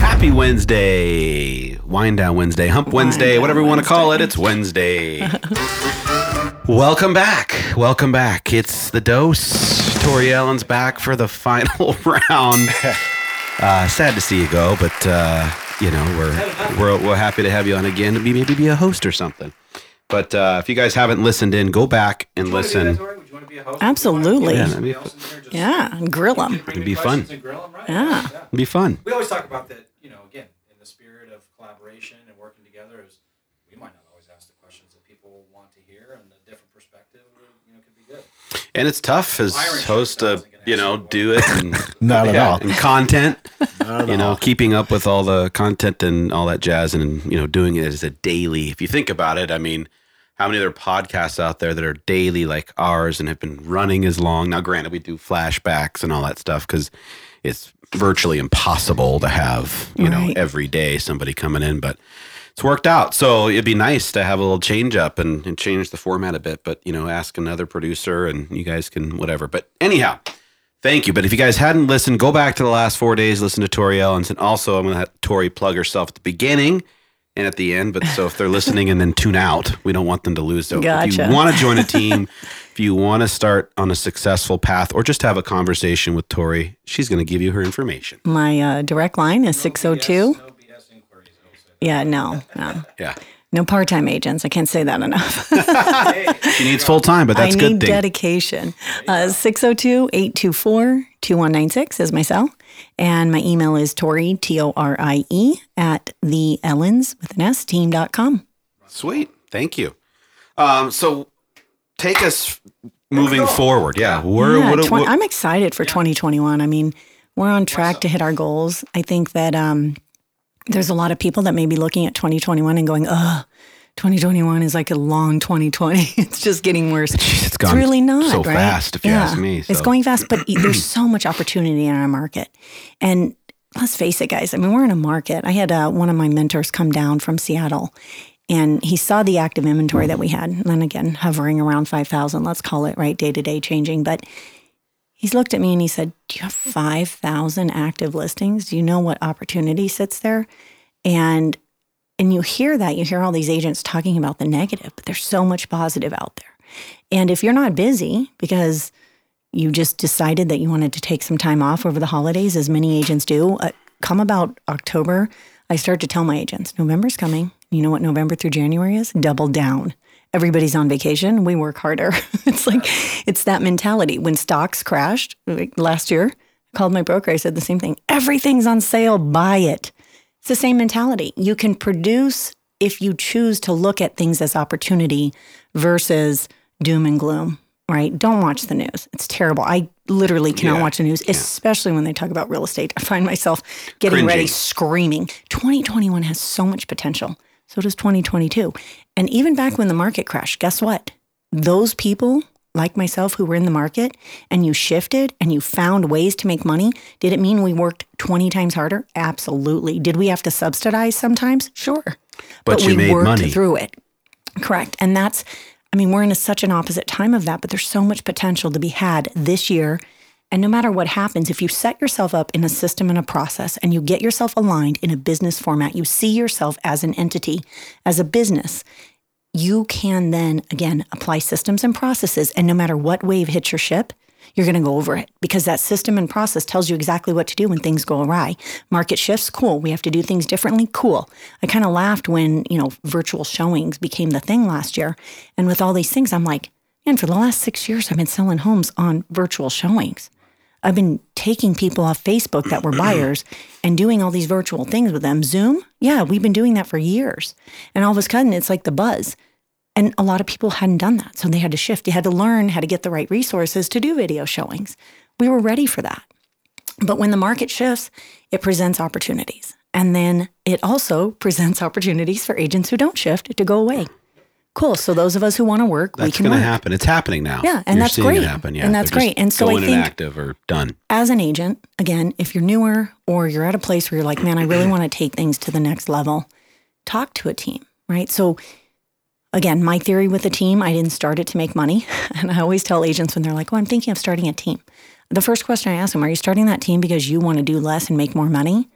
Happy Wednesday, Wind Down Wednesday, Hump Wednesday, Down whatever you want to call it. It's Wednesday. Welcome back. Welcome back. It's the dose. Tori Allen's back for the final round. Uh, sad to see you go, but uh, you know we're we're we're happy to have you on again. To be maybe be a host or something. But uh, if you guys haven't listened in, go back and listen. Absolutely. Yeah, Yeah, that'd be, and grill them. It'd be fun. Yeah. it'd be fun. We always talk about that, you know, again, in the spirit of collaboration and working together is we might not always ask the questions that people want to hear and a different perspective, you know, could be good. And it's tough as Irish host to you know do it and Not at all. and content. Not you know, all. keeping up with all the content and all that jazz, and you know, doing it as a daily. If you think about it, I mean, how many other podcasts out there that are daily like ours and have been running as long? Now, granted, we do flashbacks and all that stuff because it's virtually impossible to have you know every day somebody coming in, but it's worked out. So it'd be nice to have a little change up and, and change the format a bit. But you know, ask another producer and you guys can whatever. But anyhow, thank you. But if you guys hadn't listened, go back to the last four days, listen to Tori Ellens, and also I'm gonna have Tori plug herself at the beginning and at the end. But so if they're listening and then tune out, we don't want them to lose. So if you want to join a team, if you want to start on a successful path, or just have a conversation with Tori, she's gonna give you her information. My uh, direct line is 602. No BS inquiries, I. Yeah, no, no. Yeah, No part time agents. I can't say that enough. she needs full time, but that's I a good need thing. dedication. Uh, 602 824 2196 is my cell. And my email is Tori, T O R I E, at the Ellens with an S team.com. Sweet. Thank you. Um, so take us moving forward. Yeah. Where, Yeah, what, twen- what- I'm excited for 2021. I mean, we're on track to hit our goals. I think that um, there's a lot of people that may be looking at 2021 and going, ugh, 2021 is like a long 2020. it's just getting worse. it's gone really not so right? fast, if you ask me, It's going fast, but there's so much opportunity in our market. And let's face it, guys. I mean, we're in a market. I had uh, one of my mentors come down from Seattle, and he saw the active inventory that we had. And then again, hovering around 5,000, let's call it, right? Day to day changing. But he's looked at me and he said, Do you have 5,000 active listings? Do you know what opportunity sits there? And and you hear that, you hear all these agents talking about the negative, but there's so much positive out there. And if you're not busy because you just decided that you wanted to take some time off over the holidays, as many agents do, uh, come about October, I start to tell my agents, November's coming. You know what November through January is? Double down. Everybody's on vacation. We work harder. it's like, it's that mentality. When stocks crashed like last year, I called my broker. I said the same thing. Everything's on sale. Buy it. It's the same mentality. You can produce if you choose to look at things as opportunity versus doom and gloom, right? Don't watch the news. It's terrible. I literally cannot Yeah, watch the news, especially when they talk about real estate. I find myself getting ready, screaming. 2021 has so much potential. So does 2022. And even back when the market crashed, guess what? Those people like myself who were in the market and you shifted and you found ways to make money, did it mean we worked 20 times harder? Absolutely. Did we have to subsidize sometimes? Sure. But you we made worked money. through it. Correct. And that's, I mean, we're in a, such an opposite time of that, but there's so much potential to be had this year. And no matter what happens, if you set yourself up in a system and a process and you get yourself aligned in a business format, you see yourself as an entity, as a business, you can then again apply systems and processes. And no matter what wave hits your ship, you're going to go over it because that system and process tells you exactly what to do when things go awry. Market shifts, cool. We have to do things differently, cool. I kind of laughed when, you know, virtual showings became the thing last year. And with all these things, I'm like, man, for the last six years, I've been selling homes on virtual showings. I've been taking people off Facebook that were buyers and doing all these virtual things with them. Zoom, yeah, we've been doing that for years. And all of a sudden, it's like the buzz. And a lot of people hadn't done that. So they had to shift. They had to learn how to get the right resources to do video showings. We were ready for that. But when the market shifts, it presents opportunities. And then it also presents opportunities for agents who don't shift to go away. Cool. So those of us who want to work, we That's going to happen. It's happening now. Yeah, and You're that's great. It happen. Yeah, And that's great. And so I think- inactive or done. as an agent, again, if you're newer or you're at a place where you're like, man, I really want to take things to the next level, talk to a team, right? So, again, my theory with the team, I didn't start it to make money. And I always tell agents when they're like, oh, I'm thinking of starting a team. the first question I ask them, are you starting that team because you want to do less and make more money?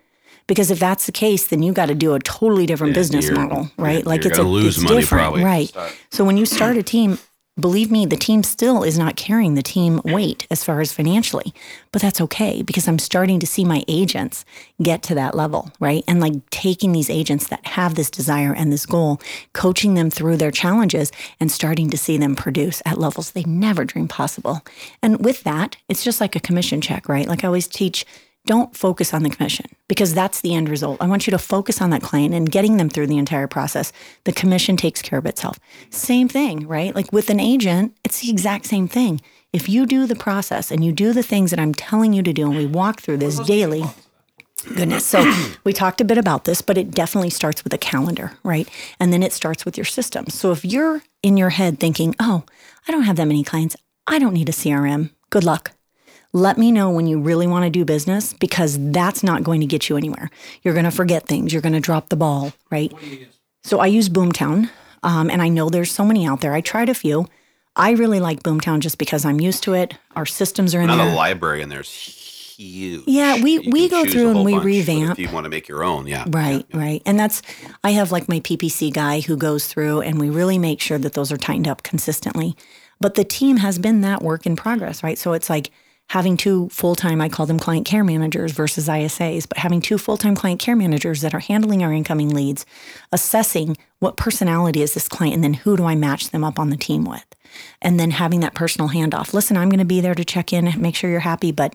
Because if that's the case, then you got to do a totally different business you're- model, right? you're like it's a lose it's money different, probably right? So when you start a team, believe me, the team still is not carrying the team weight as far as financially, but that's okay because I'm starting to see my agents get to that level, right? And like taking these agents that have this desire and this goal, coaching them through their challenges and starting to see them produce at levels they never dreamed possible. And with that, it's just like a commission check, right? Like I always teach don't focus on the commission because that's the end result. I want you to focus on that client and getting them through the entire process. The commission takes care of itself. Same thing, right? Like with an agent, it's the exact same thing. If you do the process and you do the things that I'm telling you to do, and we walk through this daily, goodness. So we talked a bit about this, but it definitely starts with a calendar, right? And then it starts with your system. So if you're in your head thinking, oh, I don't have that many clients, I don't need a CRM, good luck. Let me know when you really want to do business because that's not going to get you anywhere. You're going to forget things. You're going to drop the ball, right? So I use Boomtown, um, and I know there's so many out there. I tried a few. I really like Boomtown just because I'm used to it. Our systems are in Now there. the library in there's huge. Yeah, we- You we go through and we revamp. If you want to make your own, yeah. Right, right. And that's, I have like my PPC guy who goes through and we really make sure that those are tightened up consistently. But the team has been that work in progress, right? So it's like having two full time, I call them client care managers versus ISAs, but having two full time client care managers that are handling our incoming leads, assessing what personality is this client, and then who do I match them up on the team with? And then having that personal handoff. Listen, I'm going to be there to check in, and make sure you're happy, but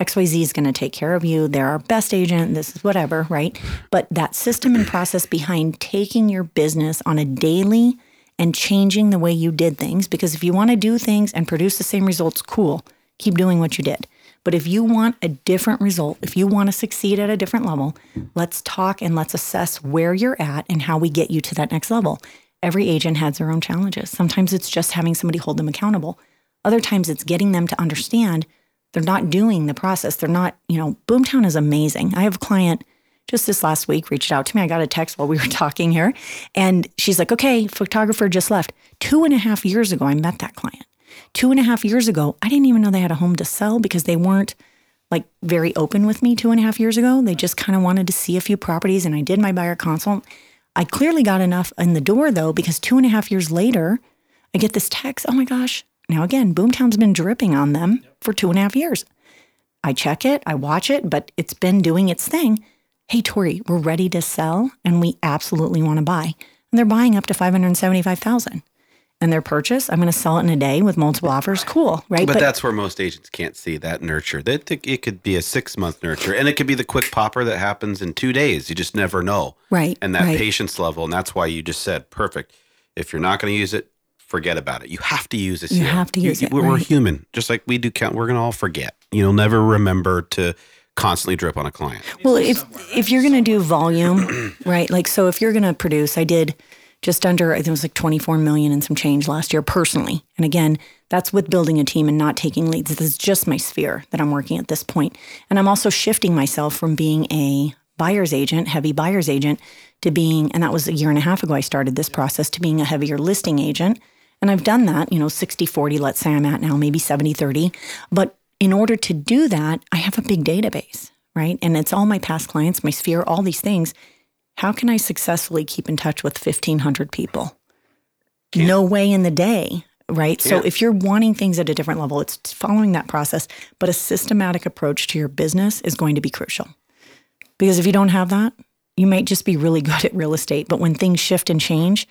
XYZ is going to take care of you. They're our best agent. This is whatever, right? But that system and process behind taking your business on a daily and changing the way you did things, because if you want to do things and produce the same results, cool, keep doing what you did. But if you want a different result, if you want to succeed at a different level, let's talk and let's assess where you're at and how we get you to that next level. Every agent has their own challenges. Sometimes it's just having somebody hold them accountable. Other times it's getting them to understand they're not doing the process. They're not, you know, Boomtown is amazing. I have a client just this last week reached out to me. I got a text while we were talking here, and she's like, okay, photographer just left. Two and a half years ago, I met that client. Two and a half years ago, I didn't even know they had a home to sell because they weren't like very open with me two and a half years ago. They just kind of wanted to see a few properties, and I did my buyer consult. I clearly got enough in the door though, because two and a half years later, I get this text. Oh my gosh. Now again, Boomtown's been dripping on them for two and a half years. I check it, I watch it, but it's been doing its thing. Hey, Tori, we're ready to sell and we absolutely want to buy. And they're buying up to 575,000. And their purchase, I'm going to sell it in a day with multiple offers. Cool, right? But, that's where most agents can't see that nurture. That it could be a six month nurture, and it could be the quick popper that happens in two days. You just never know. Right, And that right. patience level, and that's why you just said perfect. If you're not going to use it, forget about it. You have to use it. You have to use it, We're, right. human, just like we do. Count. We're going to all forget. You'll never remember to constantly drip on a client. Well, if if you're going to do volume, right? Like so if you're going to produce, I did just under I think it was like 24 million and some change last year personally. And again, that's with building a team and not taking leads. This is just my sphere that I'm working at this point. And I'm also shifting myself from being a buyer's agent, heavy buyer's agent to being and that was a year and a half ago I started this process to being a heavier listing agent. And I've done that, you know, 60 40, let's say I'm at now, maybe 70 30. But in order to do that, I have a big database, right? And it's all my past clients, my sphere, all these things. How can I successfully keep in touch with 1,500 people? No way in the day, right? So Can't. if you're wanting things at a different level, it's following that process. But a systematic approach to your business is going to be crucial. Because if you don't have that, you might just be really good at real estate. But when things shift and change,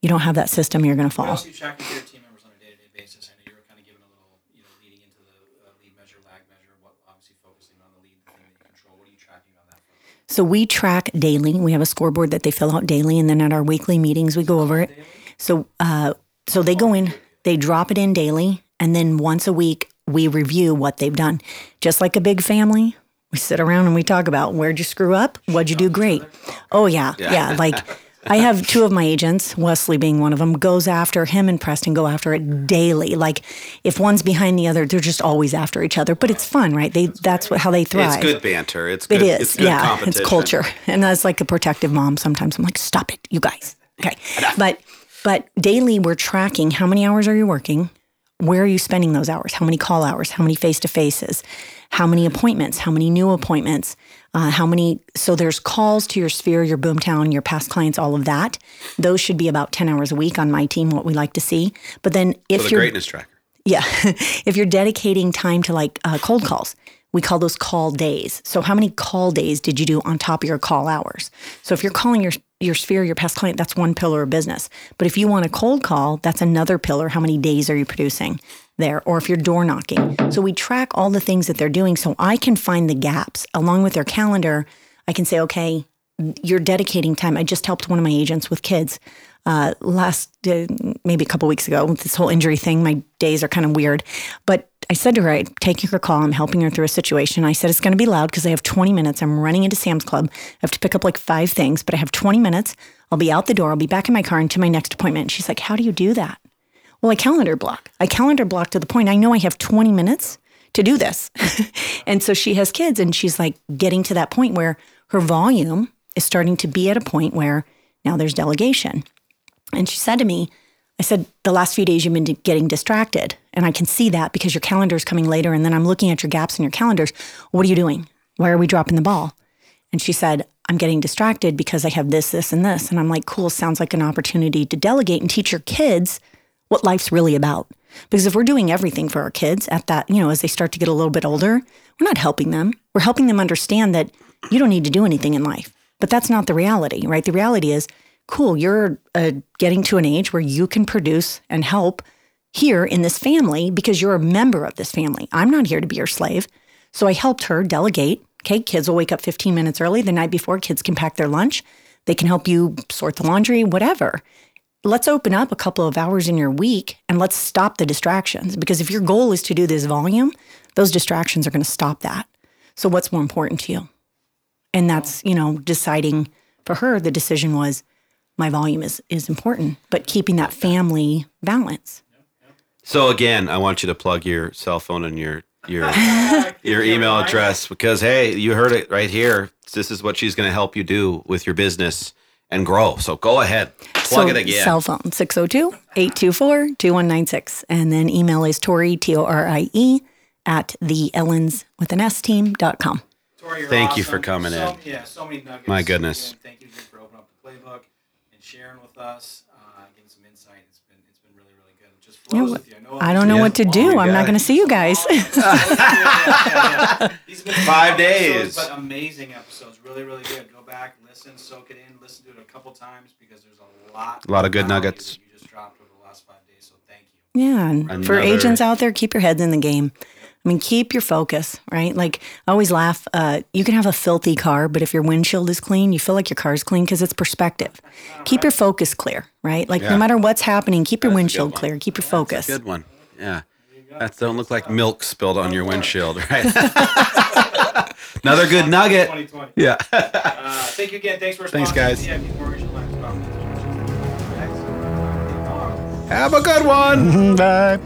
you don't have that system, you're going to fall. else do you track with your team members on a day-to-day basis? I know you were kind of giving a little, you know, leading into the uh, lead measure, lag measure, what obviously focusing on the lead, the thing that you control. What are you tracking on that front? So we track daily. We have a scoreboard that they fill out daily, and then at our weekly meetings, we go over it. So, uh, so they go in, they drop it in daily, and then once a week we review what they've done. Just like a big family, we sit around and we talk about where'd you screw up, what'd you do great. Oh yeah, yeah. Like I have two of my agents, Wesley being one of them, goes after him and Preston go after it daily. Like if one's behind the other, they're just always after each other. But it's fun, right? They that's what, how they thrive. It's good banter. It's good. is, It's good yeah. competition. It's culture, and that's like a protective mom. Sometimes I'm like, stop it, you guys. Okay, but but daily we're tracking how many hours are you working, where are you spending those hours? How many call hours? How many face to faces? How many appointments? How many new appointments? Uh, how many? So there's calls to your sphere, your boomtown, your past clients, all of that. Those should be about 10 hours a week on my team, what we like to see. But then if the you're greatness tracker. yeah. if you're dedicating time to like uh, cold calls, we call those call days. So how many call days did you do on top of your call hours? So if you're calling your your sphere, your past client, that's one pillar of business. But if you want a cold call, that's another pillar. How many days are you producing there? Or if you're door knocking. So we track all the things that they're doing so I can find the gaps along with their calendar. I can say, okay, you're dedicating time. I just helped one of my agents with kids uh, last uh, maybe a couple weeks ago with this whole injury thing. My days are kind of weird, but I said to her, I'm taking her call. I'm helping her through a situation. I said it's going to be loud because I have 20 minutes. I'm running into Sam's Club. I have to pick up like five things, but I have 20 minutes. I'll be out the door. I'll be back in my car into my next appointment. She's like, How do you do that? Well, I calendar block. I calendar block to the point I know I have 20 minutes to do this. and so she has kids and she's like getting to that point where her volume is starting to be at a point where now there's delegation. And she said to me, I said, the last few days you've been getting distracted. And I can see that because your calendar is coming later. And then I'm looking at your gaps in your calendars. What are you doing? Why are we dropping the ball? And she said, I'm getting distracted because I have this, this, and this. And I'm like, cool, sounds like an opportunity to delegate and teach your kids what life's really about. Because if we're doing everything for our kids at that, you know, as they start to get a little bit older, we're not helping them. We're helping them understand that you don't need to do anything in life. But that's not the reality, right? The reality is, cool, you're uh, getting to an age where you can produce and help here in this family because you're a member of this family. I'm not here to be your slave. So I helped her delegate. Okay, kids will wake up 15 minutes early the night before. Kids can pack their lunch. They can help you sort the laundry, whatever. Let's open up a couple of hours in your week and let's stop the distractions. Because if your goal is to do this volume, those distractions are going to stop that. So, what's more important to you? And that's, you know, deciding for her, the decision was my volume is, is important, but keeping that family balance. So again, I want you to plug your cell phone and your your your email address because hey, you heard it right here. This is what she's going to help you do with your business and grow. So go ahead, plug so it again. Cell phone 602-824-2196 and then email is Tori T O R I E at the Ellens with an S team.com. Tori, you're Thank you for coming so, in. Yeah, so many nuggets. My goodness. Thank you for opening up the playbook and sharing with us, uh, getting some insight. It's been it's been really really good. It just Yeah, flows wh- with you. I know. I don't know what to do. my I'm not going to see you guys. These have been Five days. episodes, but amazing episodes. Really, really good. Go back, listen, soak it in, listen to it a couple times because there's a lot. A lot of good nuggets. You just dropped over the last five days, so thank you. Yeah, and for agents out there, keep your heads in the game. I mean, keep your focus, right? Like I always laugh. Uh, you can have a filthy car, but if your windshield is clean, you feel like your car's clean because it's perspective. Keep your focus clear, right? Like Yeah. no matter what's happening, keep your That's windshield clear. Keep your focus. Good one. Yeah. That don't look like milk spilled on your windshield, right? Another good nugget. 2020. Yeah. Uh, thank you again. Thanks for Thanks, guys. VIP Mortgage Alliance. Thanks. Have a good one. Bye.